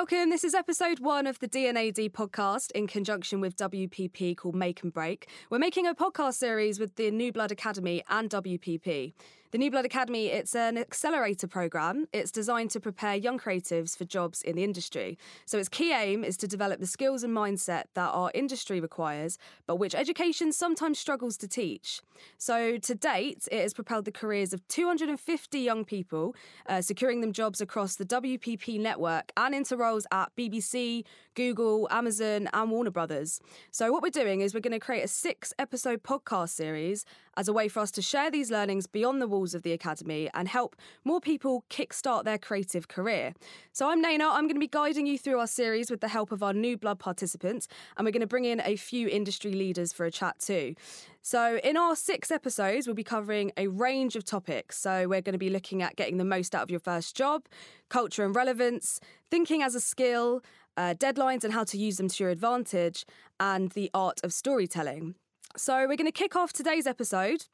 welcome. This is episode one of the D&AD podcast in conjunction with WPP called Make and Break. We're making a podcast series with the New Blood Academy and WPP. The New Blood Academy, it's an accelerator program. It's designed to prepare young creatives for jobs in the industry. So its key aim is to develop the skills and mindset that our industry requires, but which education sometimes struggles to teach. So to date, it has propelled the careers of 250 young people, uh, securing them jobs across the WPP network and into roles at BBC, Google, Amazon, and Warner Brothers. So what we're doing is we're going to create a six episode podcast series as a way for us to share these learnings beyond the of the Academy and help more people kickstart their creative career. So I'm Naina, I'm going to be guiding you through our series with the help of our new blood participants, and we're going to bring in a few industry leaders for a chat too. So, in our six episodes, we'll be covering a range of topics. So, we're going to be looking at getting the most out of your first job, culture and relevance, thinking as a skill, uh, deadlines and how to use them to your advantage, and the art of storytelling. So, we're going to kick off today's episode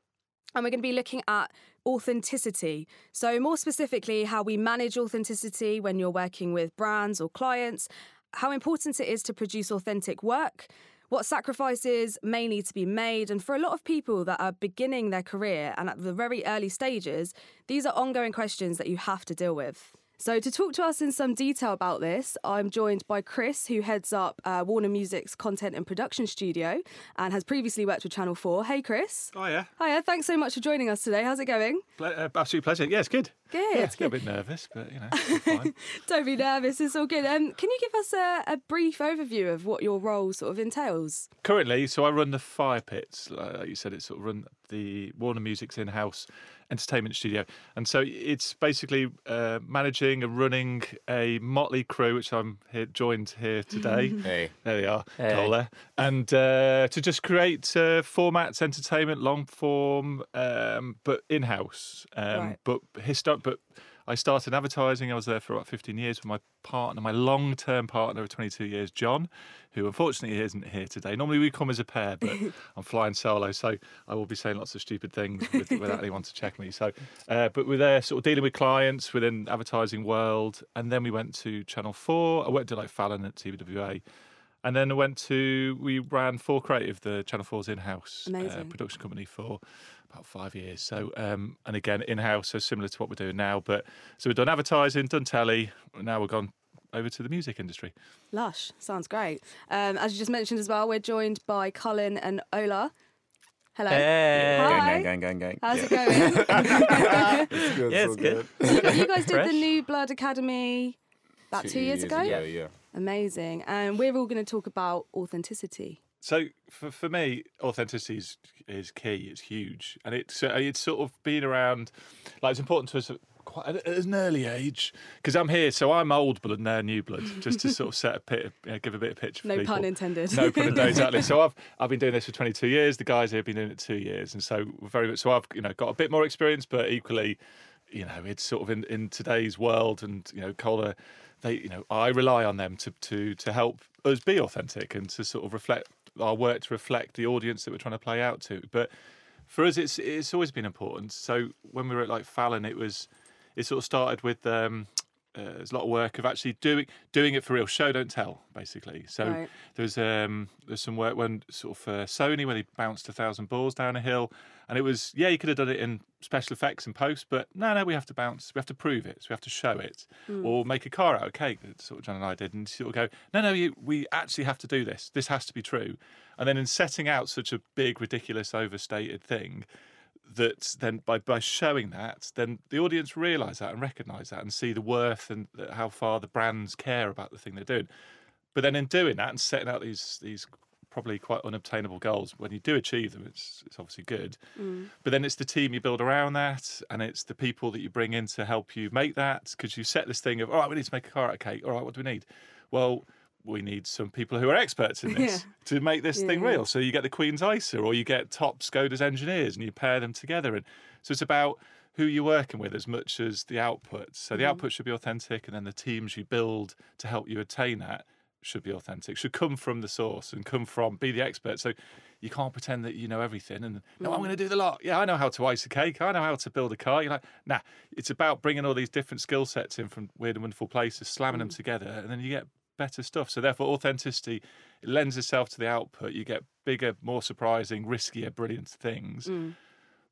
and we're going to be looking at authenticity. So, more specifically, how we manage authenticity when you're working with brands or clients, how important it is to produce authentic work, what sacrifices may need to be made. And for a lot of people that are beginning their career and at the very early stages, these are ongoing questions that you have to deal with. So, to talk to us in some detail about this, I'm joined by Chris, who heads up uh, Warner Music's content and production studio and has previously worked with Channel 4. Hey, Chris. Hiya. Hiya, thanks so much for joining us today. How's it going? Ple- uh, absolute pleasure. Yeah, it's good. Good. Yeah, it's a little bit nervous, but you know, fine. Don't be nervous, it's all good. Um, can you give us a, a brief overview of what your role sort of entails? Currently, so I run the Fire Pits. Like you said, it's sort of run the Warner Music's in-house entertainment studio, and so it's basically uh, managing and running a motley crew, which I'm here, joined here today. Hey. There they are, Hey. There. And uh, to just create uh, formats, entertainment, long form, um, but in house. Um, Right. But historic. But I started advertising. I was there for about 15 years with my partner, my long term partner of 22 years, John, who unfortunately isn't here today. Normally we come as a pair, but I'm flying solo, so I will be saying lots of stupid things with, without anyone to check me. So, uh, but we're there sort of dealing with clients within advertising world, and then we went to Channel 4. I worked to like Fallon at TBWA. And then I went to, we ran 4Creative, the Channel 4's in house uh, production company for about five years. So, um, and again, in house, so similar to what we're doing now. But so we've done advertising, done telly, now we've gone over to the music industry. Lush, sounds great. Um, as you just mentioned as well, we're joined by Colin and Ola. Hello. Hey. Hi. Gang, gang, gang, gang. How's yeah. it going? It's Yeah, it's good. you guys did Fresh. the New Blood Academy about two, years, ago. Yeah, yeah. Amazing. And we're all going to talk about authenticity. So for, for me, authenticity is, is key. It's huge, and it's uh, it's sort of been around. Like it's important to us at quite at an early age because I'm here, so I'm old blood and they're new blood. Just to sort of set a pit, uh, give a bit of picture. For No people. pun intended. No pun intended. Exactly. So I've I've been doing this for 22 years. The guys here have been doing it two years, and so very much. So I've you know got a bit more experience, but equally, you know, it's sort of in, in today's world, and you know, Cola, they you know, I rely on them to to to help us be authentic and to sort of reflect our work to reflect the audience that we're trying to play out to. But for us, it's it's always been important. So when we were at like Fallon, it was it sort of started with. Um, uh, there's a lot of work of actually doing doing it for real. Show don't tell, basically. So Right. there's um there's some work when sort of for Sony where they bounced a thousand balls down a hill, and it was yeah you could have done it in special effects and post, but no no we have to bounce, we have to prove it, so we have to show it, or make a car out of cake. That's sort of John and I did, and sort of go no no you, we actually have to do this. This has to be true, and then in setting out such a big ridiculous overstated thing that then by by showing that then the audience realize that and recognize that and see the worth and how far the brands care about the thing they're doing. But then in doing that and setting out these these probably quite unobtainable goals when you do achieve them it's it's obviously good. Mm. But then it's the team you build around that and it's the people that you bring in to help you make that because you set this thing of all right we need to make a car out of cake. All right what do we need? Well we need some people who are experts in this Yeah. to make this Yeah, thing yeah. real so you get the Queen's ISA or you get top Skoda's engineers and you pair them together. And so it's about who you're working with as much as the output. So the Mm-hmm. output should be authentic and then the teams you build to help you attain that should be authentic, should come from the source and come from be the expert. So you can't pretend that you know everything and no, I'm going to do the lot. Yeah, I know how to ice a cake. I know how to build a car. You're like, nah. It's about bringing all these different skill sets in from weird and wonderful places, slamming them together, and then you get better stuff. So therefore, authenticity lends itself to the output. You get bigger, more surprising, riskier, brilliant things.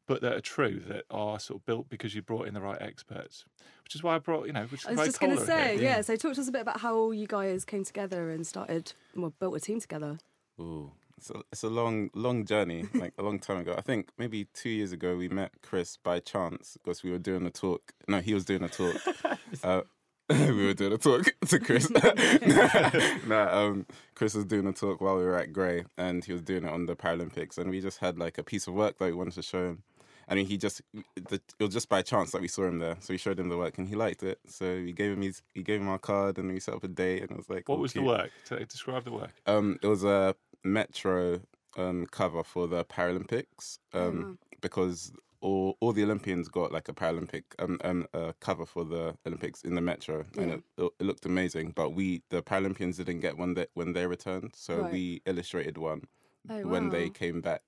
But that are true, that are sort of built because you brought in the right experts, which is why I brought, you know, which is I was just going to say, here. yeah. So talk to us a bit about how you guys came together and started, well, built a team together. Ooh, it's a, it's a long, long journey, like a long time ago. I think maybe two years ago we met Chris by chance because we were doing a talk. No, he was doing a talk. uh, we were doing a talk to Chris. no, um, Chris was doing a talk while we were at Grey, and he was doing it on the Paralympics, and we just had like a piece of work that we wanted to show him. I mean, he just the, it was just by chance that we saw him there, so we showed him the work, and he liked it. So we gave him his, he gave him our card, and we set up a date, and it was like, What all was the work? To describe the work. Um, it was a Metro um, cover for the Paralympics um, because all all the Olympians got like a Paralympic um, um uh, cover for the Olympics in the Metro, and it, it, looked amazing. But we the Paralympians didn't get one that when they returned, so Right. we illustrated one Oh, when they came back.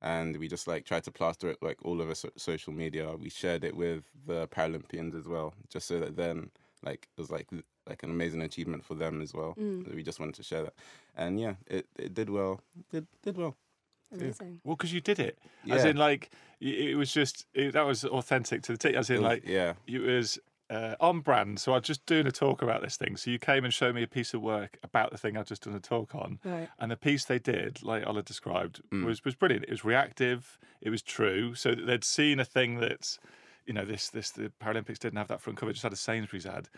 And we just like tried to plaster it like all over so- social media. We shared it with the Paralympians as well, just so that then like it was like like an amazing achievement for them as well. Mm. We just wanted to share that, and yeah, it, it did well. Did did well. Amazing. Well, because you did it. As in, like, it was just, it, that was authentic to the T. As in, It was- like, yeah, it was uh, on brand. So I was just doing a talk about this thing. So you came and showed me a piece of work about the thing I'd just done a talk on. Right. And the piece they did, like Ola described, Mm. was was brilliant. It was reactive. It was true. So they'd seen a thing that's, you know, this this the Paralympics didn't have that front cover. It just had a Sainsbury's ad,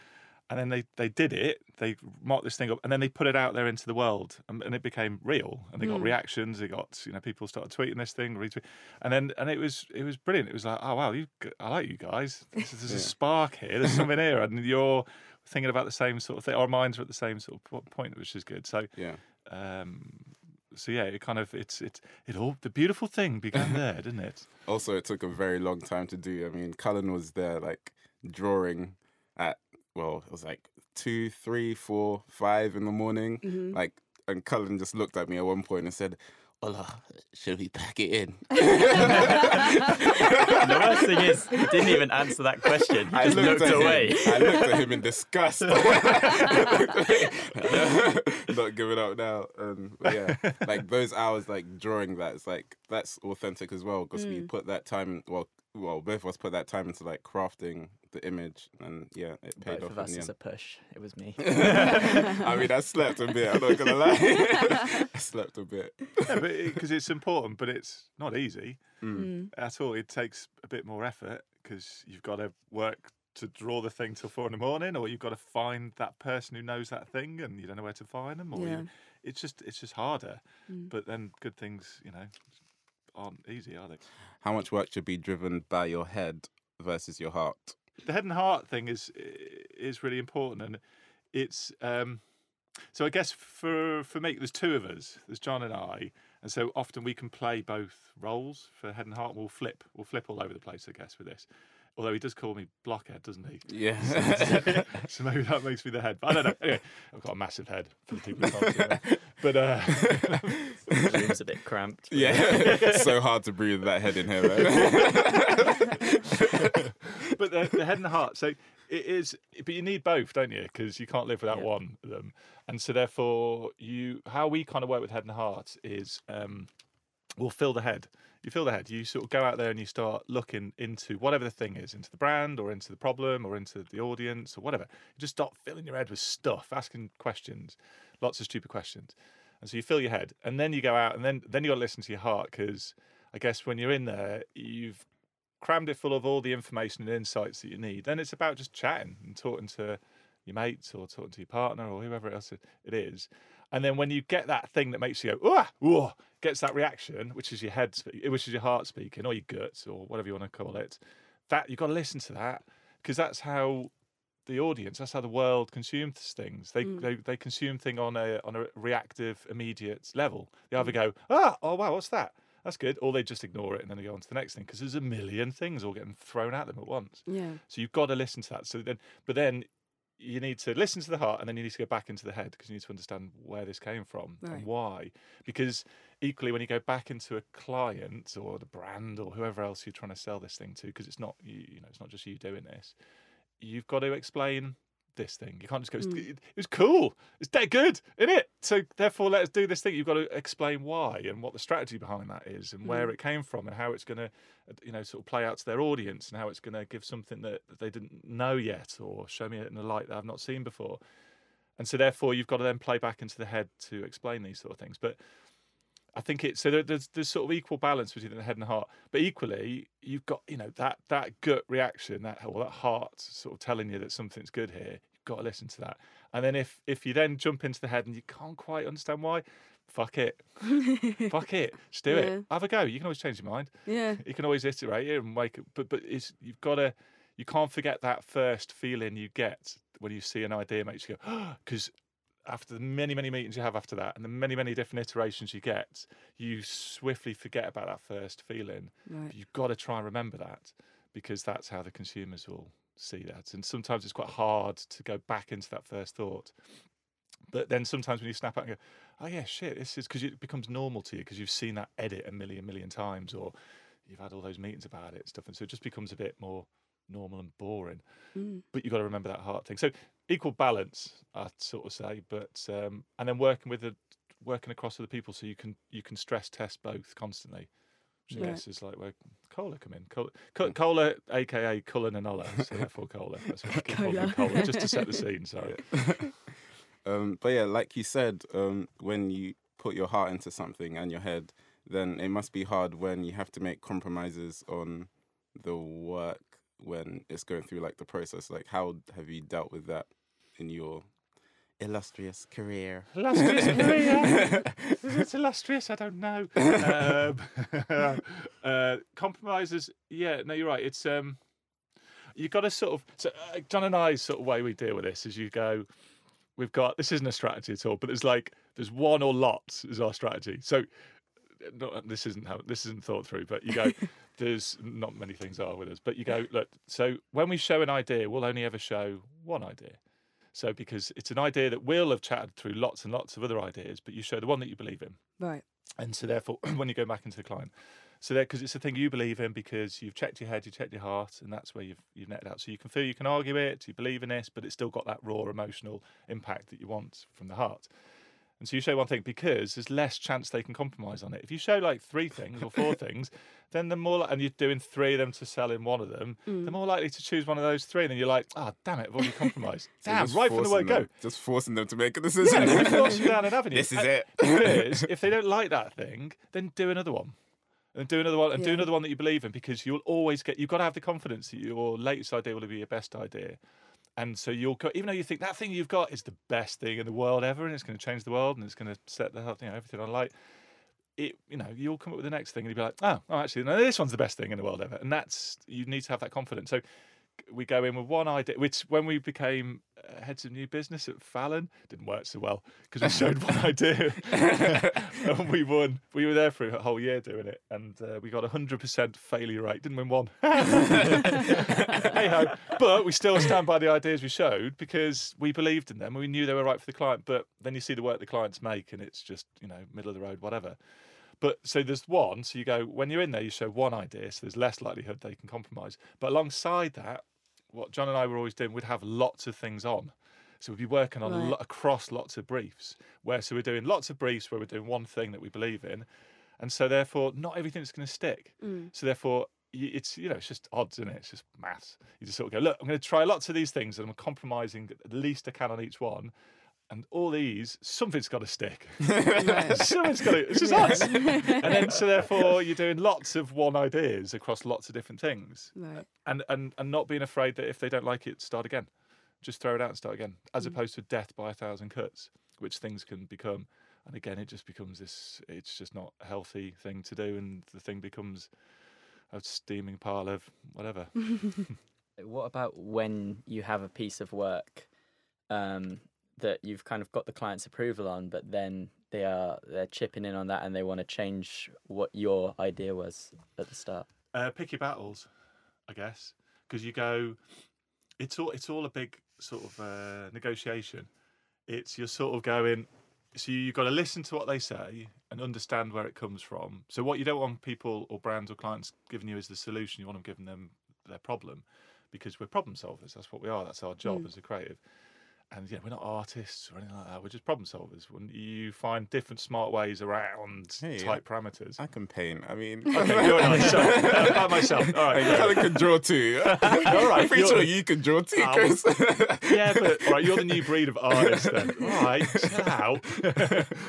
and then they they did it. They marked this thing up, and then they put it out there into the world, and, and it became real. And they got reactions. They got you know people started tweeting this thing, retweet, and then and it was it was brilliant. It was like, oh wow, you, g- I like you guys. There's, there's a spark here. There's something here, and you're thinking about the same sort of thing. Our minds are at the same sort of point, which is good. So yeah. um, so yeah, it kind of it's it's it all the beautiful thing began there, didn't it? Also, it took a very long time to do. I mean, Cullen was there like drawing at well, it was like two, three, four, five in the morning. Like, and Cullen just looked at me at one point and said. Ola, should we pack it in? the worst thing is, he didn't even answer that question. He just looked at away. Him, I looked at him in disgust. Not giving up now. Um, but yeah, like those hours, like drawing that, it's like that's authentic as well because we put that time. Well, well, both of us put that time into like crafting the image, and yeah, it paid Both off of us in is end. a push. It was me. I mean, I slept a bit. I'm not gonna lie. I slept a bit. Yeah, but because it's important, but it's not easy Mm. at all. It takes a bit more effort because you've got to work to draw the thing till four in the morning, or you've got to find that person who knows that thing, and you don't know where to find them, or Yeah. you, it's just it's just harder. Mm. But then good things, you know, aren't easy, are they? How much work should be driven by your head versus your heart? the head and heart thing is is really important, and it's um, so I guess for for me, there's two of us. There's John and I, and so often we can play both roles for head and heart. We'll flip, we'll flip all over the place, I guess, with this. Although he does call me blockhead, doesn't he? Yeah. so maybe that makes me the head. But I don't know. Anyway, I've got a massive head for the people who can't see. But uh, The room's a bit cramped. but- yeah. so hard to breathe that head in here, man. but the, the head and the heart. So it is, but you need both, don't you? Because you can't live without Yeah. one of them. And so therefore, you how we kind of work with head and heart is um, we'll fill the head. You fill the head. You sort of go out there and you start looking into whatever the thing is, into the brand or into the problem or into the audience or whatever. You just start filling your head with stuff, asking questions, lots of stupid questions. And so you fill your head, and then you go out, and then then you got to listen to your heart because I guess when you're in there, you've crammed it full of all the information and insights that you need. Then it's about just chatting and talking to your mates or talking to your partner or whoever else it is. And then when you get that thing that makes you go, gets that reaction, which is your head, which is your heart speaking, or your guts, or whatever you want to call it, that you've got to listen to that because that's how the audience, that's how the world consumes things. They they, they consume thing on a on a reactive, immediate level. They either go, ah, oh wow, what's that? That's good, or they just ignore it and then they go on to the next thing because there's a million things all getting thrown at them at once. Yeah. So you've got to listen to that. So then, but then you need to listen to the heart and then you need to go back into the head because you need to understand where this came from Right. and why. Because equally, when you go back into a client or the brand or whoever else you're trying to sell this thing to, because it's not you, you know, it's not just you doing this, you've got to explain this thing. You can't just go, "It's- Mm. it, was cool, it's dead good, isn't it? So therefore, let us do this thing. You've got to explain why and what the strategy behind that is and where Mm. it came from and how it's going to, you know, sort of play out to their audience and how it's going to give something that that they didn't know yet or show me it in a light that I've not seen before. And so therefore, you've got to then play back into the head to explain these sort of things. But I think it's so there's there's sort of equal balance between the head and the heart, but equally you've got you know that that gut reaction, that or that heart sort of telling you that something's good here. Got to listen to that, and then if if you then jump into the head and you can't quite understand why, fuck it, fuck it, just do Yeah. it, have a go. You can always change your mind. yeah. You can always iterate it and make it, but but it's you've got to you can't forget that first feeling you get when you see an idea makes you go because after the many many meetings you have after that and the many many different iterations you get you swiftly forget about that first feeling Right. you've got to try and remember that because that's how the consumers will see that and sometimes it's quite hard to go back into that first thought. But then sometimes when you snap out and go oh yeah shit this is because it becomes normal to you because you've seen that edit a million million times or you've had all those meetings about it and stuff and so it just becomes a bit more normal and boring. Mm. but you've got to remember that heart thing. So equal balance i'd sort of say but um and then working with the working across other people so you can you can stress test both constantly which I Right. guess is like where cola come in cola, Co- cola aka cullen and Ola, so therefore cola that's what I keep calling Cola. cola just to set the scene sorry Um, but yeah, like you said, um, when you put your heart into something and your head, then it must be hard when you have to make compromises on the work when it's going through like the process. Like, how have you dealt with that in your illustrious career? illustrious career. Is it illustrious? I don't know. Um, uh, compromises. Yeah, no, you're right. It's um, you've got to sort of. So uh, John and I's sort of way we deal with this is you go. We've got this isn't a strategy at all, but there's like there's one or lots is our strategy. So. Not, this isn't how this isn't thought through, but you go. there's not many things are with us, but you go. Look, so when we show an idea, we'll only ever show one idea. So because it's an idea that we'll have chatted through lots and lots of other ideas, but you show the one that you believe in. Right. And so therefore, when you go back into the client, so there because it's a thing you believe in because you've checked your head, you checked your heart, and that's where you've you've netted out. So you can feel you can argue it, you believe in this, but it's still got that raw emotional impact that you want from the heart. And so you show one thing because there's less chance they can compromise on it. If you show like three things or four things, then the more li- and you're doing three of them to sell in one of them, they're mm. more likely to choose one of those three. And then you're like, oh damn it, I've already compromised. Damn, just right from the forcing word go. them- Just forcing them to make a Yeah, decision. you're down an avenue. This is And- it. because if they don't like that thing, then do another one. And do another one, and do another one that you believe in, because you'll always get. You've got to have the confidence that your latest idea will be your best idea, and so you'll go. Even though you think that thing you've got is the best thing in the world ever, and it's going to change the world, and it's going to set the health, you know, everything on light. It, you know, you'll come up with the next thing, and you'll be like, oh, oh, actually, no, this one's the best thing in the world ever, and that's you need to have that confidence. So we go in with one idea, which when we became uh, heads of new business at Fallon, didn't work so well because we showed one idea and we won. We were there for a whole year doing it, and uh, we got a hundred percent failure rate. Didn't win one. hey ho! But we still stand by the ideas we showed because we believed in them. And we knew they were right for the client. But then you see the work the clients make, and it's just you know middle of the road, whatever. But so there's one. So you go when you're in there, you show one idea, so there's less likelihood they can compromise. But alongside that, what John and I were always doing, we'd have lots of things on. So we'd be working on a Right. lo- across lots of briefs. Where so we're doing lots of briefs where we're doing one thing that we believe in, and so therefore not everything's going to stick. Mm. So therefore. It's you know it's just odds, isn't it? It's just maths. You just sort of go, look, I'm going to try lots of these things, and I'm compromising at least I can on each one, and all these, something's got to stick. Right. something's got to. It's just odds. and then so therefore you're doing lots of one ideas across lots of different things Right. and and and not being afraid that if they don't like it start again just throw it out and start again as opposed to death by a thousand cuts which things can become and again it just becomes this it's just not a healthy thing to do and the thing becomes a steaming pile of whatever What about when you have a piece of work um, that you've kind of got the client's approval on, but then they are they're chipping in on that and they want to change what your idea was at the start? uh, pick your battles, I guess, because you go. It's all it's all a big sort of uh, negotiation, it's you're sort of going. So you've got to listen to what they say and understand where it comes from. So what you don't want people or brands or clients giving you is the solution. You want them giving them their problem, because we're problem solvers. That's what we are. That's our job as a creative. And yeah, we're not artists or anything like that. We're just problem solvers. When you find different smart ways around Hey, tight parameters. I can paint. I mean, Okay, you're right. So, uh, about myself. All right. I can draw too. All right. I'm pretty sure you can draw too, Ah, Chris. Yeah, but all right, you're the new breed of artist then. All right, chill out.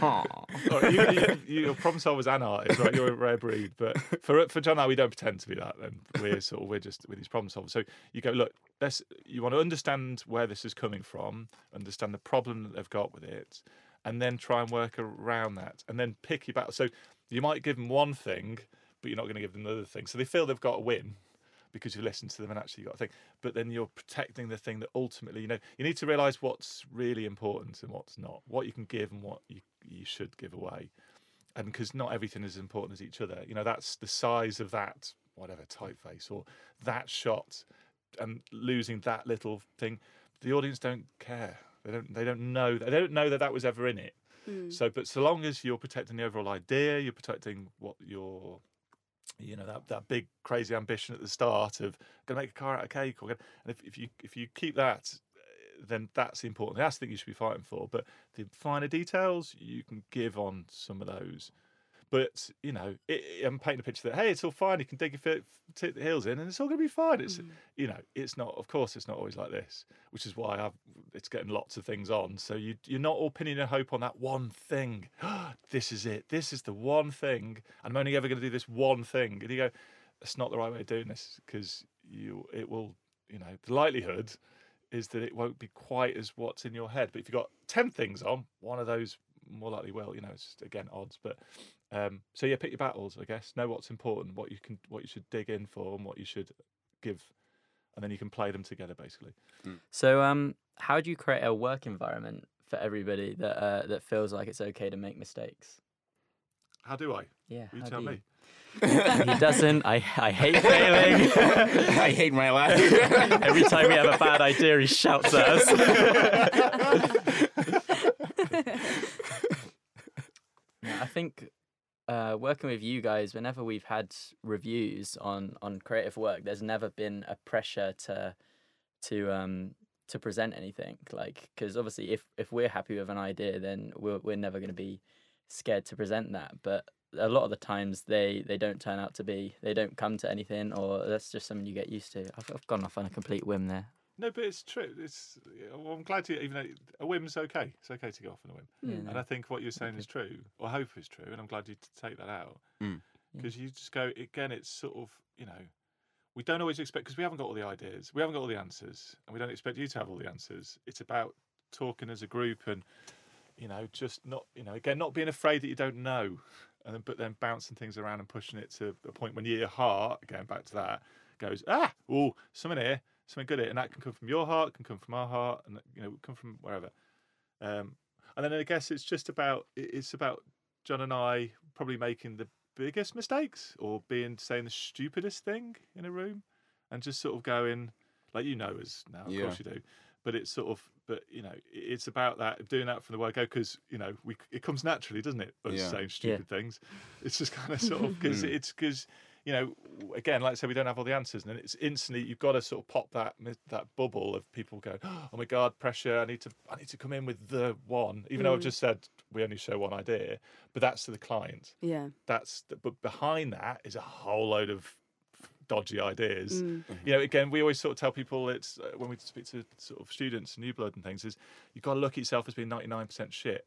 Aw. All right, you, you're problem solvers and artists, right? You're a rare breed. But for for John, and I, we don't pretend to be that. Then we're sort of we're just with these problem solvers. So you go look. Let's you want to understand where this is coming from, understand the problem that they've got with it, and then try and work around that, and then pick your battle. So you might give them one thing, but you're not going to give them another thing. So they feel they've got a win because you listened to them and actually got a thing. But then you're protecting the thing that ultimately, you know, you need to realize what's really important and what's not, what you can give and what you you should give away. And because not everything is as important as each other. You know, that's the size of that whatever typeface or that shot, and losing that little thing. The audience don't care. They don't. They don't know. They don't know that that was ever in it. Hmm. So, but so long as you're protecting the overall idea, you're protecting what your you know that, that big crazy ambition at the start of going to make a car out of cake or gonna, and if, if you if you keep that then that's the important that's the thing you should be fighting for but the finer details you can give on some of those but you know it, i'm painting a picture that hey it's all fine you can dig your tip the heels in and it's all going to be fine. It's mm. you know it's not of course it's not always like this which is why i've it's getting lots of things on. So you you're not all pinning your hope on that one thing. This is it. This is the one thing i'm only ever going to do this one thing. And you go that's not the right way of doing this because you it will you know the likelihood is that it won't be quite as what's in your head. But if you've got 10 things on one of those more likely will you know it's just, again odds but um so yeah pick your battles i guess know what's important what you can what you should dig in for and what you should give and then you can play them together basically So, um, how do you create a work environment for everybody that uh, that feels like it's okay to make mistakes? how do i Yeah, you tell do me He doesn't. I I hate failing. I hate my life. Every time we have a bad idea, he shouts at us. I think uh, working with you guys, whenever we've had reviews on on creative work, there's never been a pressure to to um to present anything like because obviously if if we're happy with an idea, then we're we're never going to be scared to present that, but. A lot of the times they, they don't turn out to be they don't come to anything or that's just something you get used to. I've, I've gone off on a complete whim there. No but it's true. It's well, i'm glad to even though a whim's okay. It's okay to go off on a whim. Yeah, And I think what you're saying is true, or hope is true, and I'm glad you t- take that out. Mm. because you just go again. It's sort of you know, we don't always expect because we haven't got all the ideas, we haven't got all the answers, and we don't expect you to have all the answers. It's about talking as a group and you know, just not you know, again, not being afraid that you don't know, and then, but then bouncing things around and pushing it to a point when your heart, going back to that, goes ah, oh, something here, something good it and that can come from your heart, can come from our heart, and you know, come from wherever. Um, and then I guess it's just about it's about John and I probably making the biggest mistakes or being saying the stupidest thing in a room, and just sort of going like you know as now, of Yeah. course you do. But it's sort of, but you know, it's about that doing that from the word go because you know we it comes naturally, doesn't it? Us Yeah. saying stupid things. It's just kind of sort of because Mm. it's because you know again, like I said, we don't have all the answers, and then it's instantly you've got to sort of pop that that bubble of people going, oh my god, pressure! I need to I need to come in with the one, even though I've Mm. just said we only show one idea, but that's to the client. Yeah. That's the, but behind that is a whole load of dodgy ideas. Mm. You know, again, we always sort of tell people it's uh, when we speak to sort of students, new blood and things, is you've got to look at yourself as being ninety nine percent shit.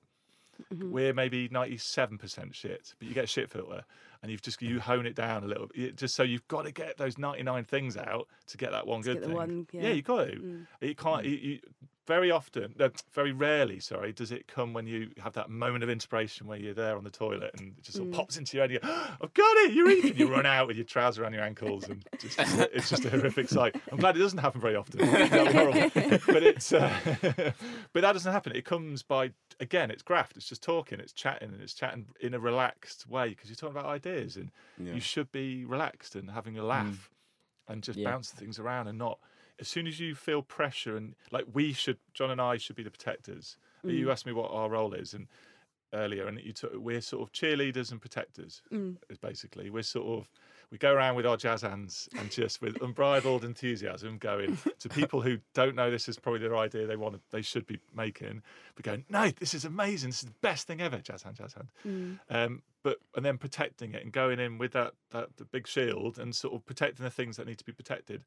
Mm-hmm. We're maybe ninety seven percent shit, but you get a shit filter, and you've just you hone it down a little, it- just so you've got to get those ninety nine things out to get that one To good thing. one, yeah. yeah. you got to. Mm. You can't. You, you, very often, uh, very rarely, sorry, does it come when you have that moment of inspiration where you're there on the toilet and it just sort of Mm. pops into your head. And you go, I've got it. You're eating. You run out with your trousers around your ankles, and just, it's just a horrific sight. I'm glad it doesn't happen very often. That'd be horrible. but it's, uh, but that doesn't happen. It comes by again. It's graft. It's just talking. It's chatting, and it's chatting in a relaxed way because you're talking about ideas, and Yeah. you should be relaxed and having a laugh and just Yeah. bounce things around and not as soon as you feel pressure and like we should, John and I should be the protectors. Mm. You asked me what our role is and earlier, and you took, we're sort of cheerleaders and protectors. Mm. Is basically we're sort of we go around with our jazz hands and just with unbridled enthusiasm going to people who don't know this is probably their idea they want they should be making but going no this is amazing this is the best thing ever jazz hand jazz hand Mm. um, but and then protecting it and going in with that that the big shield and sort of protecting the things that need to be protected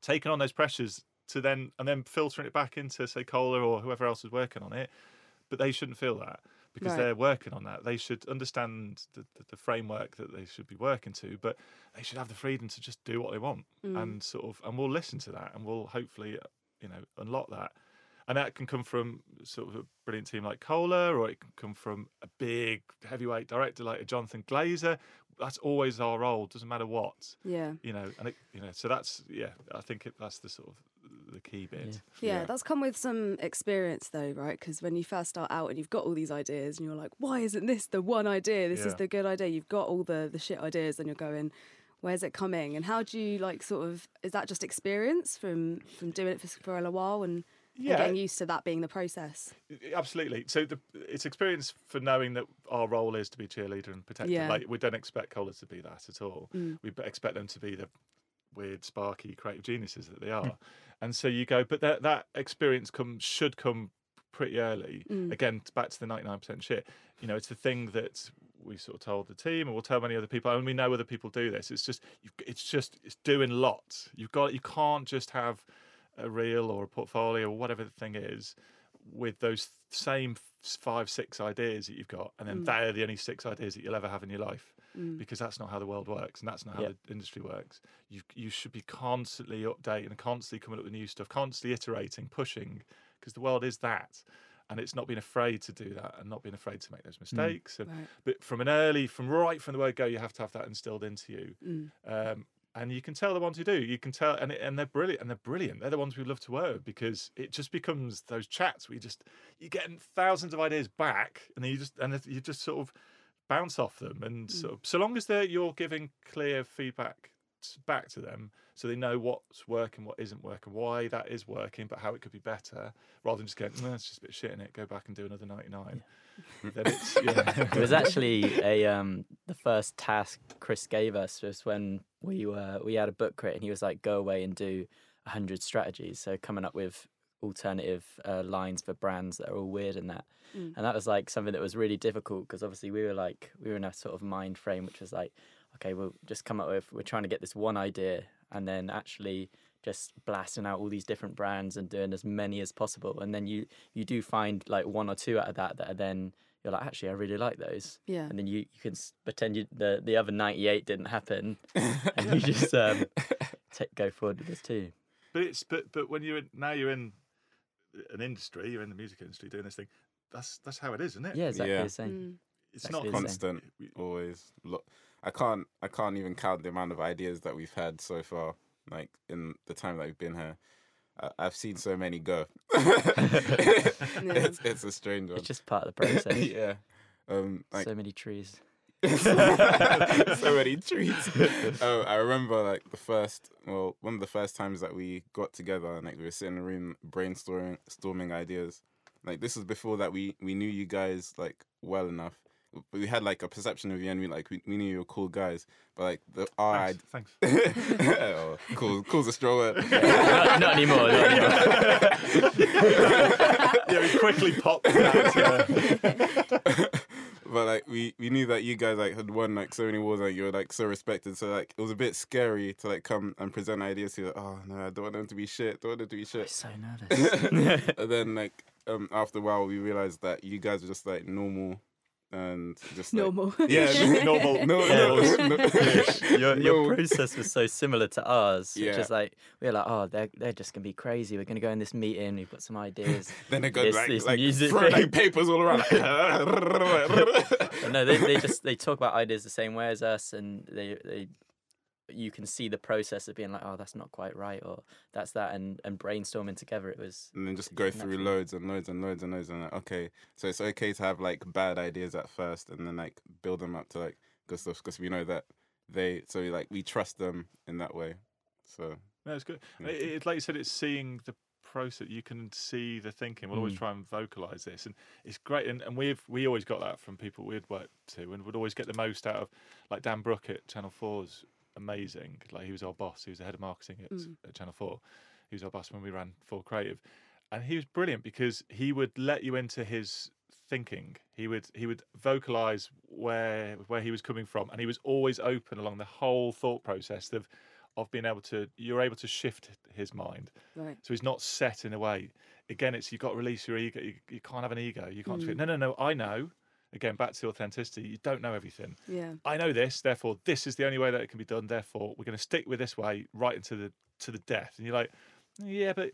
taking on those pressures to then and then filtering it back into say Cola or whoever else is working on it but they shouldn't feel that because Right. they're working on that they should understand the, the, the framework that they should be working to but they should have the freedom to just do what they want Mm. and sort of and we'll listen to that and we'll hopefully you know unlock that and that can come from sort of a brilliant team like Cola, or it can come from a big heavyweight director like a Jonathan Glazer. That's always our role. Doesn't matter what, Yeah. you know. And it, you know, so that's yeah. I think it, that's the sort of the key bit. Yeah, Yeah. that's come with some experience though, right? Because when you first start out and you've got all these ideas and you're like, why isn't this the one idea? This is the good idea. You've got all the the shit ideas and you're going, where's it coming? And how do you like sort of is that just experience from from doing it for, for a while and, and Yeah. getting used to that being the process? Absolutely. So the, it's experience for knowing that our role is to be cheerleader and protector. Yeah. Like we don't expect Cola to be that at all. Mm. We expect them to be the weird, sparky, creative geniuses that they are. and so you go, but that that experience come should come pretty early. Mm. Again, back to the ninety nine percent shit. You know, it's the thing that we sort of told the team, and we'll tell many other people, and we know other people do this. It's just, it's just, it's doing lots. You've got, you can't just have a reel or a portfolio or whatever the thing is with those same five, six ideas that you've got, and then Mm. they're the only six ideas that you'll ever have in your life, Mm. because that's not how the world works, and that's not how the industry works. You you should be constantly updating and constantly coming up with new stuff, constantly iterating, pushing, because the world is that. And it's not being afraid to do that, and not being afraid to make those mistakes. And, Right. But from an early, from right from the word go, you have to have that instilled into you. Mm. Um, and you can tell the ones who do. You can tell, and and they're brilliant. And they're brilliant. They're the ones we love to work with because it just becomes those chats where you just you're getting thousands of ideas back, and then you just and you just sort of bounce off them. And hmm. sort of, so long as they're you're giving clear feedback back to them, so they know what's working, what isn't working, why that is working, but how it could be better, rather than just going, no, it's just a bit shit in it. Go back and do another ninety nine. it's yeah. It was actually a um the first task Chris gave us was when we were we had a book crate and he was like go away and do a hundred strategies. So coming up with alternative uh, lines for brands that are all weird and that. Mm. And that was like something that was really difficult because obviously we were like we were in a sort of mind frame which was like okay we'll just come up with we're trying to get this one idea and then actually just blasting out all these different brands and doing as many as possible and then you you do find like one or two out of that that are then you're like actually I really like those Yeah. and then you, you can pretend you, the the other 98 didn't happen and you just um ta go forward with this too But it's but but when you're in, now you're in an industry, you're in the music industry doing this thing. That's that's how it is, isn't it? yeah exactly Yeah. the same Mm. it's exactly not the same. constant we- always look i can't i can't even count the amount of ideas that we've had so far like in the time that we've been here I i've seen so many go it's, it's a strange one it's just part of the process yeah um like so many trees so many trees. Oh, I remember like the first, well, one of the first times that we got together and like we were sitting in a room brainstorming, storming ideas. Like this was before that we we knew you guys like well enough. But we had like a perception of you and we like we, we knew you were cool guys. But like the our Thanks, thanks. oh, cool cool's a strong word. not, not anymore not anymore yeah, we quickly popped that. But like we we knew that you guys like had won like so many wars like you were like so respected so like it was a bit scary to like come and present ideas to you like oh no I don't want them to be shit don't want them to be shit so nervous and then like um after a while we realized that you guys were just like normal and just like, Normal. yeah normal. no, Yeah. no, no, your, your no. process was so similar to ours. Yeah. Yeah. Just like we are like, oh, they're they're just gonna be crazy. We're gonna go in this meeting. We've got some ideas. then they go This- like, this like music throwing thing. like papers all around no, they, they just they talk about ideas the same way as us, and they they you can see the process of being like, oh, that's not quite right, or that's that, and and brainstorming together. It was and then just go through Naturally. loads and loads and loads and loads and like, okay so it's okay to have like bad ideas at first and then like build them up to like good stuff because we know that they so like we trust them in that way so No, it's good. It, it, like you said, it's seeing the process. You can see the thinking. We'll always Mm. try and vocalize this, and it's great. And, and we've we always got that from people we'd worked to, and would always get the most out of. Like Dan Brooke at Channel 4's amazing. Like he was our boss. He was the head of marketing at, Mm. at Channel Four. He was our boss when we ran 4Creative, and he was brilliant because he would let you into his thinking. He would he would vocalize where where he was coming from, and he was always open along the whole thought process of of being able to you're able to shift his mind. Right. So he's not set in a way. Again, it's you've got to release your ego. You, you can't have an ego. You can't. Mm. No, no, no. I know. Again, back to authenticity. You don't know everything. Yeah. I know this. Therefore, this is the only way that it can be done. Therefore, we're going to stick with this way right into the to the death. And you're like, yeah, but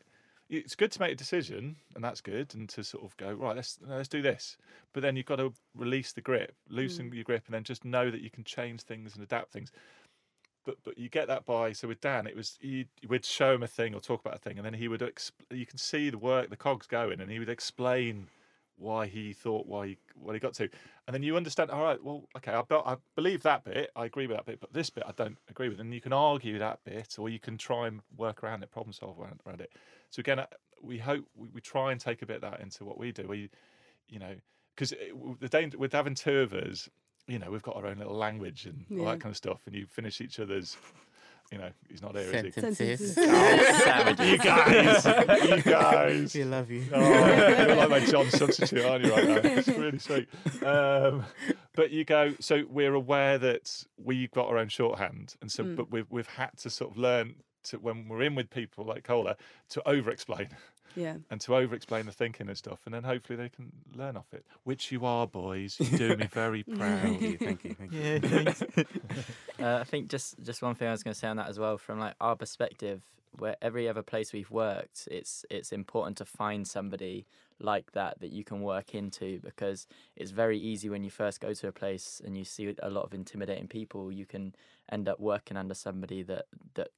it's good to make a decision, and that's good, and to sort of go right. Let's let's do this. But then you've got to release the grip, loosen mm. your grip, and then just know that you can change things and adapt things but but you get that by so with Dan it was he we'd show him a thing or talk about a thing and then he would exp- you can see the work the cogs going and he would explain why he thought why he, what he got to. And then you understand all right well okay I, be- I believe that bit I agree with that bit but this bit I don't agree with. And you can argue that bit or you can try and work around it problem solve around, around it. So again uh, we hope we, we try and take a bit of that into what we do. We you know because the danger with having two of us you know, we've got our own little language and all Yeah. that kind of stuff, and you finish each other's, you know, he's not here, is he? Sentences. Savages. You guys, you guys. We love you. Oh, you're like my John substitute, aren't you, right now? It's really sweet. Um, but you go, so we're aware that we've got our own shorthand, and so, Mm. but we've we've had to sort of learn to when we're in with people like Cola to over-explain Yeah. and to over-explain the thinking and stuff, and then hopefully they can learn off it. Which you are, boys. You do me very proud. Thank you, thank you, thank you. Yeah, thanks. uh, I think just just one thing I was going to say on that as well, from like our perspective, where every other place we've worked, it's it's important to find somebody like that that you can work into because it's very easy when you first go to a place and you see a lot of intimidating people, you can end up working under somebody that that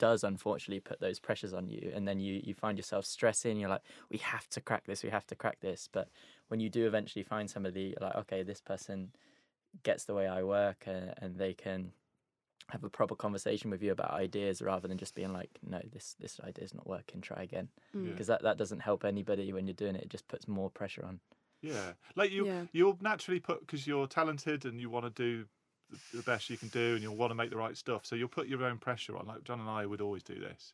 does unfortunately put those pressures on you and then you you find yourself stressing you're like we have to crack this we have to crack this but when you do eventually find somebody you're like okay this person gets the way I work and, and they can have a proper conversation with you about ideas rather than just being like no this this idea is not working try again Mm. Yeah. because that, that doesn't help anybody when you're doing it it just puts more pressure on Yeah, like you, Yeah. you'll naturally put because you're talented and you want to do the- best you can do, and you'll want to make the right stuff. So you'll put your own pressure on. Like John and I would always do this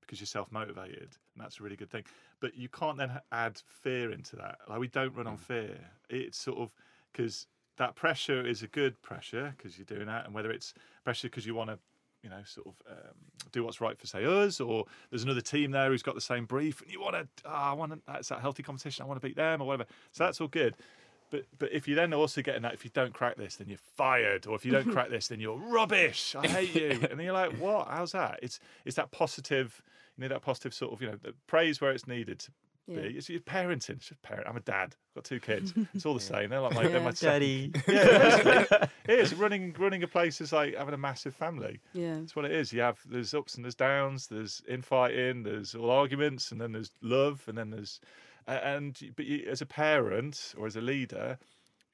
because you're self motivated, and that's a really good thing. But you can't then add fear into that. Like we don't run on mm. fear. It's sort of because that pressure is a good pressure because you're doing that, and whether it's pressure because you want to you know, sort of um, do what's right for say us, or there's another team there who's got the same brief, and you want to, oh, ah, I want to, that's that healthy competition. I want to beat them or whatever. So mm. that's all good. But but if you then also getting that, if you don't crack this, then you're fired, or if you don't crack this, then you're rubbish. I hate you. And then you're like, what? How's that? It's it's that positive, you know, that positive sort of, you know, the praise where it's needed to Yeah. be. It's your parenting. It's just parent. I'm a dad. I've got two kids. It's all the same. They're like my, they're my daddy Yeah, it is running running a place is like having a massive family. Yeah. That's what it is. You have there's ups and there's downs. There's infighting. There's all arguments, and then there's love, and then there's and but you, as a parent or as a leader,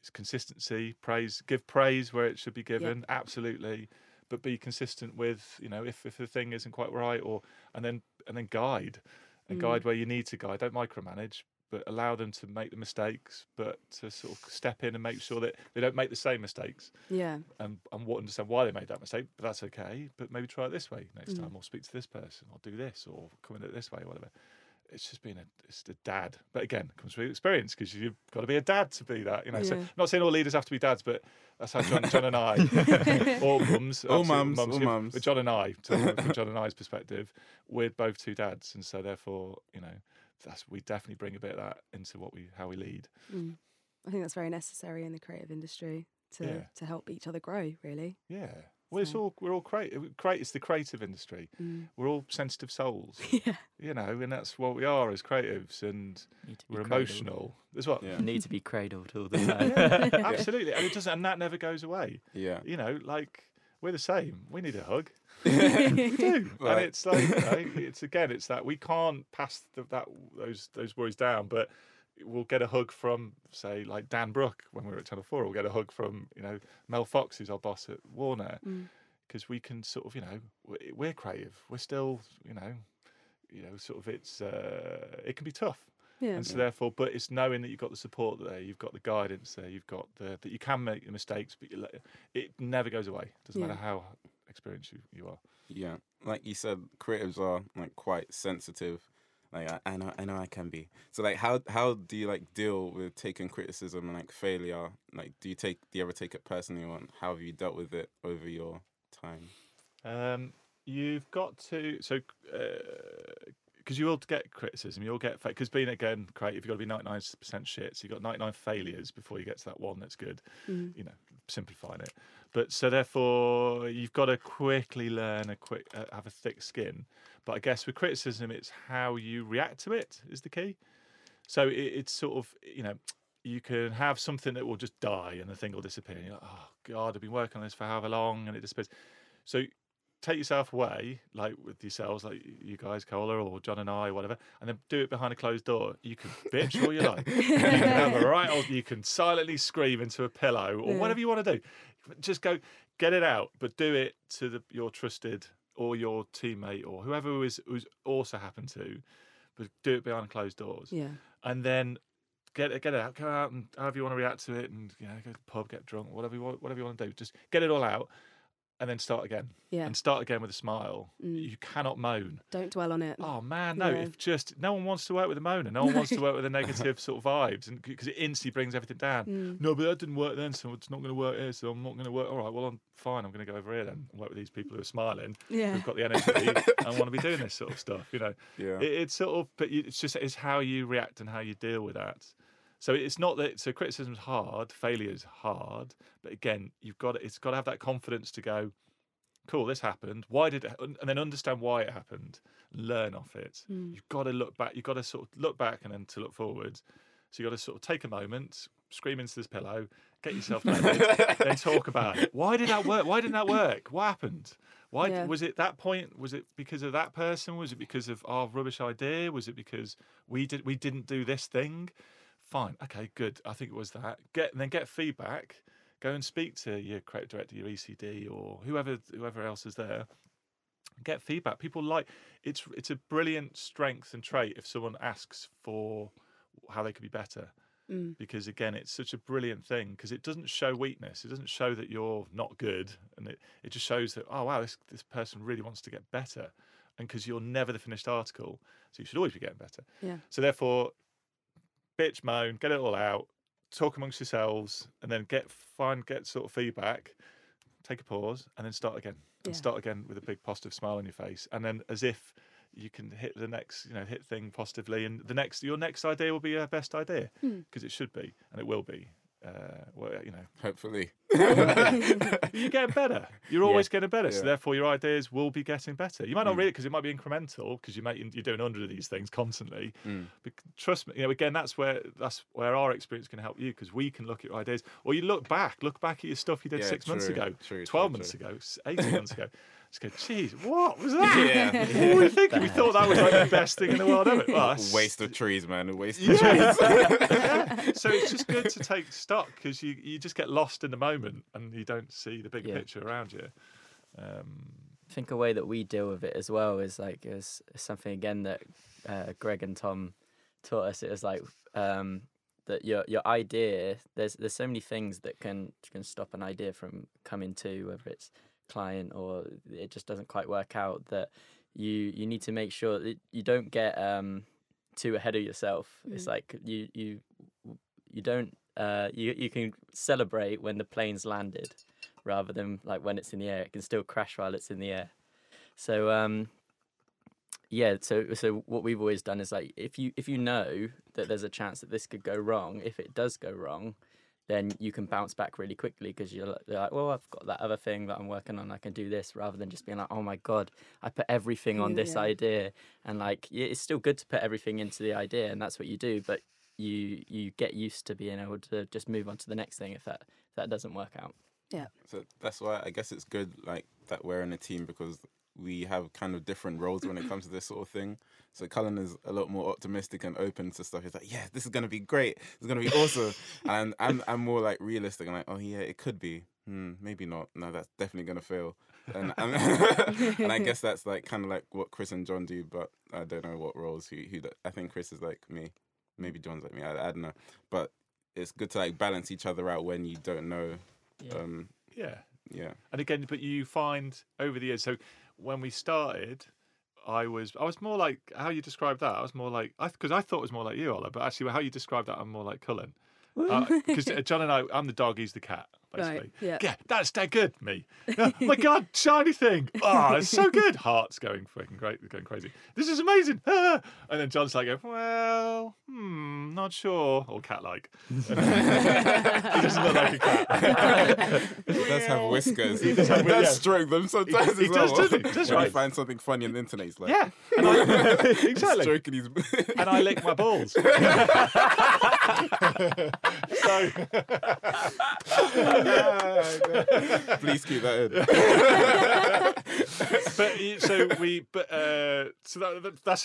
it's consistency, praise, give praise where it should be given, absolutely, but be consistent with you know if if the thing isn't quite right or and then and then guide and Mm. guide where you need to guide. Don't micromanage. But allow them to make the mistakes, but to sort of step in and make sure that they don't make the same mistakes Yeah. and and what understand why they made that mistake. But that's okay. But maybe try it this way next Mm. time, or speak to this person, or do this, or come at it this way, or whatever. It's just being a it's a dad. But again, it comes with experience because you've got to be a dad to be that. You know, so I'm not saying all leaders have to be dads, but that's how John, John and I, or mums, All absolute mums, all mums. But John and I, to- from John and I's perspective, we're both two dads, and so therefore, you know, that's we definitely bring a bit of that into what we how we lead. Mm. I think that's very necessary in the creative industry to Yeah. to help each other grow. Really. Yeah. Well, it's all we're all creative. Create it's the creative industry. Mm. We're all sensitive souls. yeah. you know, and that's what we are as creatives, and Need to be we're cradled. emotional. There's what? Yeah. need to be cradled all the Yeah, time absolutely, and it doesn't, and that never goes away. Yeah. You know, like we're the same. We need a hug. we do, and it's like you know, it's again, it's that we can't pass the, that those those worries down, but we'll get a hug from say like Dan Brooke when we were at Channel Four. We'll get a hug from you know Mel Fox, who's our boss at Warner. Mm. because we can sort of, you know, we- we're creative. We're still, you know, you know, sort of it's uh, it can be tough. Yeah. And so therefore, but it's knowing that you've got the support there, you've got the guidance there, you've got the that you can make the mistakes, but you let, it never goes away. Doesn't Yeah. matter how experienced you, you are. Yeah, like you said, creatives are like quite sensitive. Like I, I know, I know I can be. So like, how how do you like deal with taking criticism and like failure? Like, do you take do you ever take it personally, or how have you dealt with it over your time? Um, you've got to so because you will get criticism, you'll get because being again creative, you've got to be ninety nine percent shit. So you've got ninety nine failures before you get to that one that's good. Mm. You know, simplifying it. But so therefore, you've got to quickly learn a quick uh, have a thick skin. But I guess with criticism, it's how you react to it is the key. So it, it's sort of you know. You can have something that will just die and the thing will disappear. And you're like, oh God, I've been working on this for however long and it disappears. So take yourself away, like with yourselves, like you guys, Cola or John and I, whatever, and then do it behind a closed door. You can bitch all you like. you can have a right old, you can silently scream into a pillow or Yeah. whatever you want to do. Just go get it out, but do it to the, your trusted or your teammate or whoever who is who's also happened to, but do it behind closed doors Yeah. and then get it, get it out, go out and however you want to react to it, and you know, go to the pub, get drunk, whatever you want, whatever you want to do. Just get it all out, and then start again, Yeah. and start again with a smile. Mm. You cannot moan. Don't dwell on it. Oh man, no! Yeah. If just no one wants to work with a moaner, no one wants to work with a negative sort of vibes, and because it instantly brings everything down. Mm. No, but that didn't work then, so it's not going to work here. So I'm not going to work. All right, well I'm fine. I'm going to go over here then and work with these people who are smiling, Yeah. who've got the energy, and want to be doing this sort of stuff. You know, Yeah, it, it's sort of, but you, it's just it's how you react and how you deal with that. So it's not that so criticism's hard, failure's hard, but again, you've got to, it's got to have that confidence to go, cool, this happened. Why did it? And then understand why it happened. Learn off it. Mm. You've got to look back. You've got to sort of look back and then to look forward. So you've got to sort of take a moment, scream into this pillow, get yourself then talk about it. Why did that work? Why didn't that work? What happened? Why Yeah. was it that point? Was it because of that person? Was it because of our rubbish idea? Was it because we did we didn't do this thing? Fine, okay, good. I think it was that. Get and then get feedback. Go and speak to your creative director, your ECD, or whoever whoever else is there. Get feedback. People like it's it's a brilliant strength and trait if someone asks for how they could be better Mm. because again it's such a brilliant thing because it doesn't show weakness it doesn't show that you're not good and it, it just shows that oh wow this, this person really wants to get better and because you're never the finished article so you should always be getting better Yeah. so therefore bitch moan get it all out talk amongst yourselves and then get find get sort of feedback take a pause and then start again and Yeah. start again with a big positive smile on your face and then as if you can hit the next you know hit thing positively and the next your next idea will be your best idea Hmm. because it should be and it will be uh, well, you know hopefully. you're getting better you're Yeah. always getting better so therefore your ideas will be getting better you might not Mm. really because it might be incremental because you might you're doing 100 of these things constantly Mm. but trust me, you know, again, that's where that's where our experience can help you because we can look at your ideas, or you look back, look back at your stuff you did Yeah, six months ago, true, twelve true, months true. ago, eighteen months ago. Just go, geez, what was that? Yeah. What were we thinking? We thought that was like the best thing in the world ever. Well, Waste of trees, man. A waste of Yeah. trees. Yeah. So it's just good to take stock because you, you just get lost in the moment and you don't see the big Yeah. picture around you. Um, I think a way that we deal with it as well is like is something again that uh, Greg and Tom taught us. It was like um, that your your idea. There's there's so many things that can can stop an idea from coming to whether it's client or it just doesn't quite work out. That you you need to make sure that you don't get um, too ahead of yourself. It's Mm. like you you you don't uh, you you can celebrate when the plane's landed rather than like when it's in the air. It can still crash while it's in the air. So um, yeah. So so what we've always done is like if you if you know that there's a chance that this could go wrong, if it does go wrong, then you can bounce back really quickly because you're, like, well, I've got that other thing that I'm working on. I can do this rather than just being like, oh my god, I put everything on this Yeah. idea, and like it's still good to put everything into the idea, and that's what you do, but. You you get used to being able to just move on to the next thing if that if that doesn't work out. Yeah. So that's why I guess it's good like that we're in a team because we have kind of different roles when it comes to this sort of thing. So Cullen is a lot more optimistic and open to stuff. He's like, yeah, this is gonna be great. It's gonna be awesome. and I'm I'm more like realistic I'm like, oh yeah, it could be. Hmm, maybe not. No, that's definitely gonna fail. and and, and I guess that's like kind of like what Chris and John do, but I don't know what roles who who. I think Chris is like me, maybe John's like me. I, I don't know, but it's good to like balance each other out when you don't know. Yeah. Um, Yeah. yeah, And again, but you find over the years. So when we started, I was I was more like how you described that. I was more like I because I, thought it was more like you, Ola. But actually, how you described that, I'm more like Cullen. Because John and I, I'm the dog, he's the cat, basically. Right, yeah. yeah, that's dead good. Me. Oh my god, shiny thing. Oh, it's so good. Hearts going freaking great, going crazy. This is amazing. Ah. And then John's like, well, hmm, not sure, or cat-like. he doesn't look like a cat. he does have whiskers. He He does does, have- yeah. stroke them sometimes he as well. does, doesn't he? Does, when right. you find something funny on the internet, he's like, Yeah, and I, exactly. stroking his. and I lick my balls. So, Please keep that in. but y- so we, but uh, so that, that, that's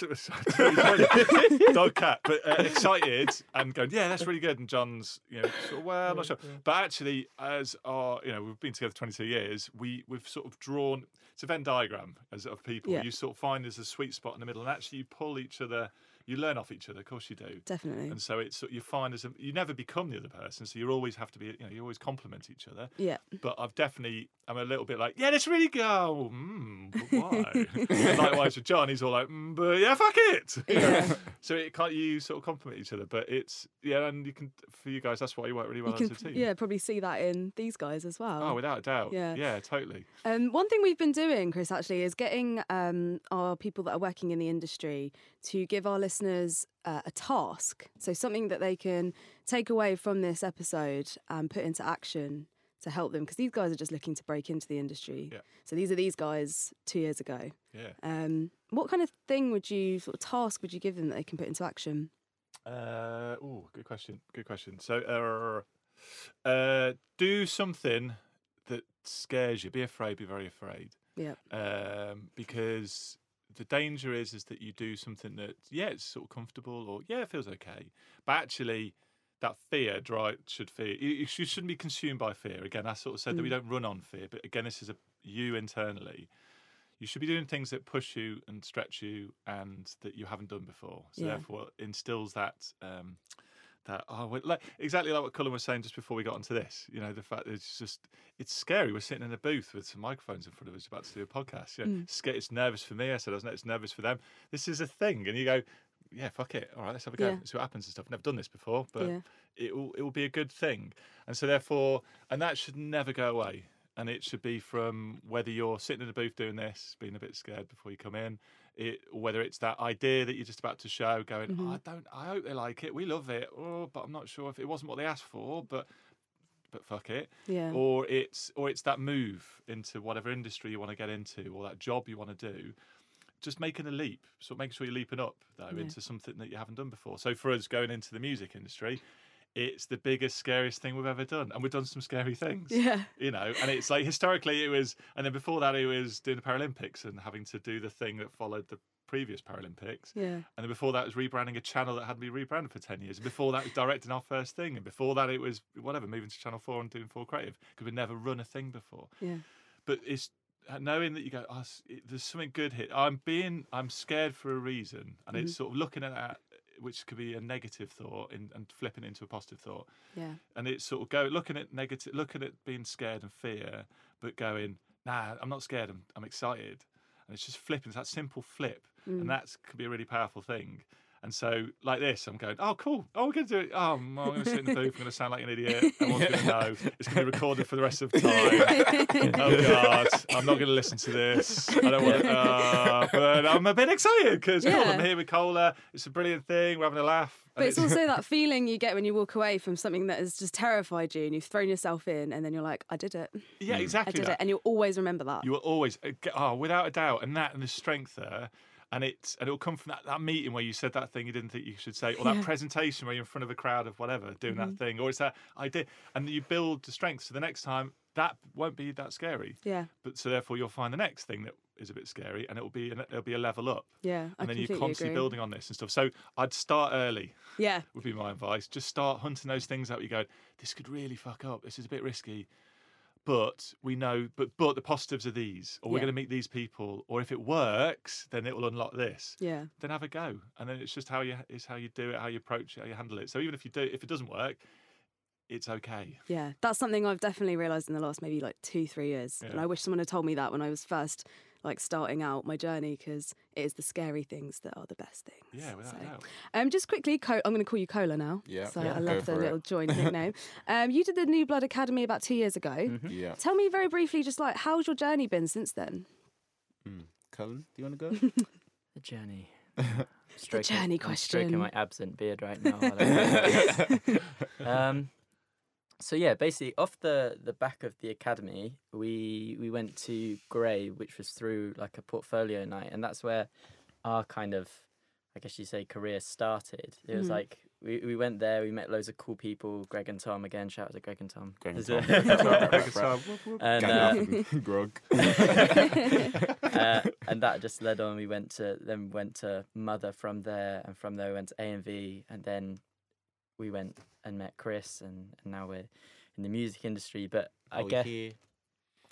dog cat, but uh, excited and going, yeah, that's really good. And John's, you know, sort of, well, I'm not sure, but actually, as our, you know, we've been together 22 years, we we've sort of drawn. It's a Venn diagram as of people. Yeah. You sort of find there's a sweet spot in the middle, and actually, you pull each other. You learn off each other, of course you do. Definitely. And so it's you find as a, you never become the other person, so you always have to be, you know, you always complement each other. Yeah. But I've definitely, I'm a little bit like, yeah, let's really go. Mm, but why? Likewise with John, he's all like, mm, but yeah, fuck it. Yeah. So it can't you sort of complement each other, but it's yeah, and you can for you guys, that's why you work really well you as a team. yeah, probably see that in these guys as well. Oh, without a doubt. Yeah. Yeah, totally. Um, one thing we've been doing, Chris, actually, is getting um, our people that are working in the industry to give our listeners uh, a task. So, something that they can take away from this episode and put into action to help them. Because these guys are just looking to break into the industry. Yeah. So, these are these guys two years ago. Yeah. Um, what kind of thing would you, sort of task would you give them that they can put into action? Uh, oh, good question. Good question. So, uh, uh, do something that scares you. Be afraid. Be very afraid. Yeah. um, because the danger is is that you do something that yeah it's sort of comfortable or yeah it feels okay, but actually that fear drive should fear you, you should- shouldn't be consumed by fear. Again, I sort of said that we don't run on fear, but again this is a you internally. You should be doing things that push you and stretch you and that you haven't done before. So Yeah. therefore instills that um, that oh like exactly like what Cullen was saying just before we got onto this. You know, the fact that it's just it's scary. We're sitting in a booth with some microphones in front of us about to do a podcast. You know, Mm. it's nervous for me. I said I was it's nervous for them. This is a thing, and you go, yeah, fuck it. All right, let's have a go. Yeah. See what happens and stuff. Never done this before, but Yeah. it will it will be a good thing. And so therefore, and that should never go away. And it should be from whether you're sitting in a booth doing this, being a bit scared before you come in, it, whether it's that idea that you're just about to show, going, Mm-hmm. oh, I don't, I hope they like it. We love it, oh, but I'm not sure if it wasn't what they asked for, but but fuck it. Yeah. Or it's or it's that move into whatever industry you want to get into, or that job you want to do. Just making a leap, so making sure you're leaping up though Yeah. into something that you haven't done before. So for us going into the music industry, it's the biggest, scariest thing we've ever done, and we've done some scary things Yeah. you know and it's like historically it was and then before that it was doing the paralympics and having to do the thing that followed the previous paralympics Yeah. and then before that it was rebranding a channel that hadn't been rebranded for 10 years and before that it was directing our first thing and before that it was whatever moving to channel 4 and doing 4Creative because we'd never run a thing before Yeah. but it's knowing that you go oh, there's something good here i'm being i'm scared for a reason and it's mm-hmm. sort of looking at that which could be a negative thought and, and flipping it into a positive thought Yeah. and it's sort of go looking at negative, looking at being scared and fear, but going, nah, I'm not scared. I'm, I'm excited, and it's just flipping. It's that simple flip, and mm. that could be a really powerful thing. And so, like this, I'm going, oh, cool. Oh, we're going to do it. Oh, I'm going to sit in the booth. I'm going to sound like an idiot. Everyone's going to know. It's going to be recorded for the rest of the time. oh, God. I'm not going to listen to this. I don't want to. Uh, but I'm a bit excited because cool, I'm Yeah. here with Cola. It's a brilliant thing. We're having a laugh. But it's also that feeling you get when you walk away from something that has just terrified you and you've thrown yourself in and then you're like, I did it. yeah, exactly. I did that. it. And you'll always remember that. You will always, uh, oh, without a doubt, and that and the strength there, and it's and it'll come from that, that meeting where you said that thing you didn't think you should say, or that Yeah. Mm-hmm. presentation where you're in front of a crowd of whatever doing that thing, or it's that idea, and you build the strength. So the next time that won't be that scary, yeah. but so therefore you'll find the next thing that is a bit scary, and it'll be an, it'll be a level up, Yeah. I and then you're constantly agree. building on this and stuff. So I'd start early Yeah. would be my advice. Just start hunting those things out. You go, this could really fuck up. This is a bit risky, but we know, but but the positives are these, or we're going to meet these people, or if it works, then it will unlock this. Yeah. Then have a go, and then it's just how you it's how you do it, how you approach it, how you handle it. So even if you do, if it doesn't work, it's okay. Yeah, that's something I've definitely realised in the last maybe like two, three years. And I wish someone had told me that when I was first like starting out my journey because it is the scary things that are the best things. Yeah, without So, a doubt. Um, just quickly, Co- I'm going to call you Cola now. Yeah, So yeah, I go love the for it. little joint nickname. um, you did the New Blood Academy about two years ago. Mhm. Yeah. Tell me very briefly, just like how's your journey been since then? Mm. Cullen, do you want to go? The journey. Stroking, journey I'm stroking my absent beard right now. um, so yeah, basically off the the back of the academy, we we went to Grey, which was through like a portfolio night, and that's where our kind of, I guess you say, career started. It was Mhm. like we, we went there, we met loads of cool people. Greg and Tom again. Shout out to Greg and Tom. Greg and Tom. Greg and Tom. and uh, grog. uh, and that just led on. We went to then went to Mother from there, and from there we went to AMV, and then we went and met Chris, and, and now we're in the music industry. But I guess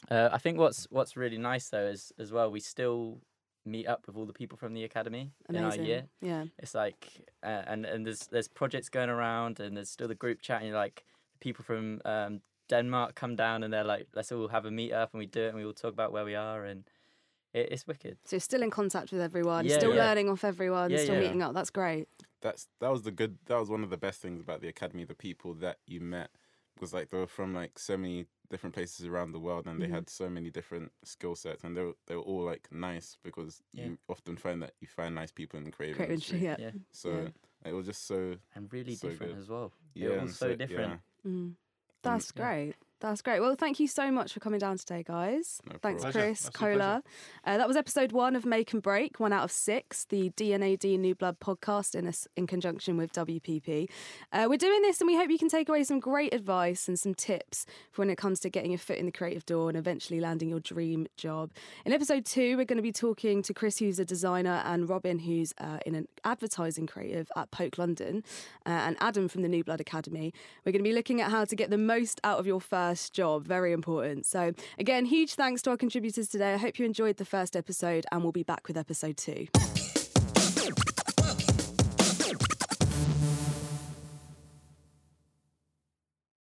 uh, I think what's what's really nice though is as well we still meet up with all the people from the academy in our year. Yeah. It's like uh, and and there's there's projects going around, and there's still the group chat, and you're like people from um, Denmark come down, and they're like, let's all have a meet up, and we do it, and we all talk about where we are, and it, it's wicked. So you're still in contact with everyone, Yeah, still yeah. learning off everyone, Yeah, still yeah. meeting up. That's great. That's that was the good. That was one of the best things about the academy. The people that you met because like they were from like so many different places around the world, and they Mhm. had so many different skill sets, and they were they were all like nice because Yeah. you often find that you find nice people in the creative Creative industry. industry, yeah. Yeah, So Yeah. it was just so and really So different good. as well. yeah, all and so different. Mm. That's yeah. great. That's great. Well, thank you so much for coming down today, guys. No Thanks, problem. Chris, Absolute Cola. Uh, that was episode one of Make and Break, one out of six, the D&AD New Blood podcast in, us in conjunction with WPP. Uh, we're doing this and we hope you can take away some great advice and some tips for when it comes to getting your foot in the creative door and eventually landing your dream job. In episode two, we're going to be talking to Chris, who's a designer, and Robin, who's uh, in an advertising creative at Poke London, uh, and Adam from the New Blood Academy. We're going to be looking at how to get the most out of your first job. Very important. So, again, huge thanks to our contributors today. I hope you enjoyed the first episode, and we'll be back with episode two.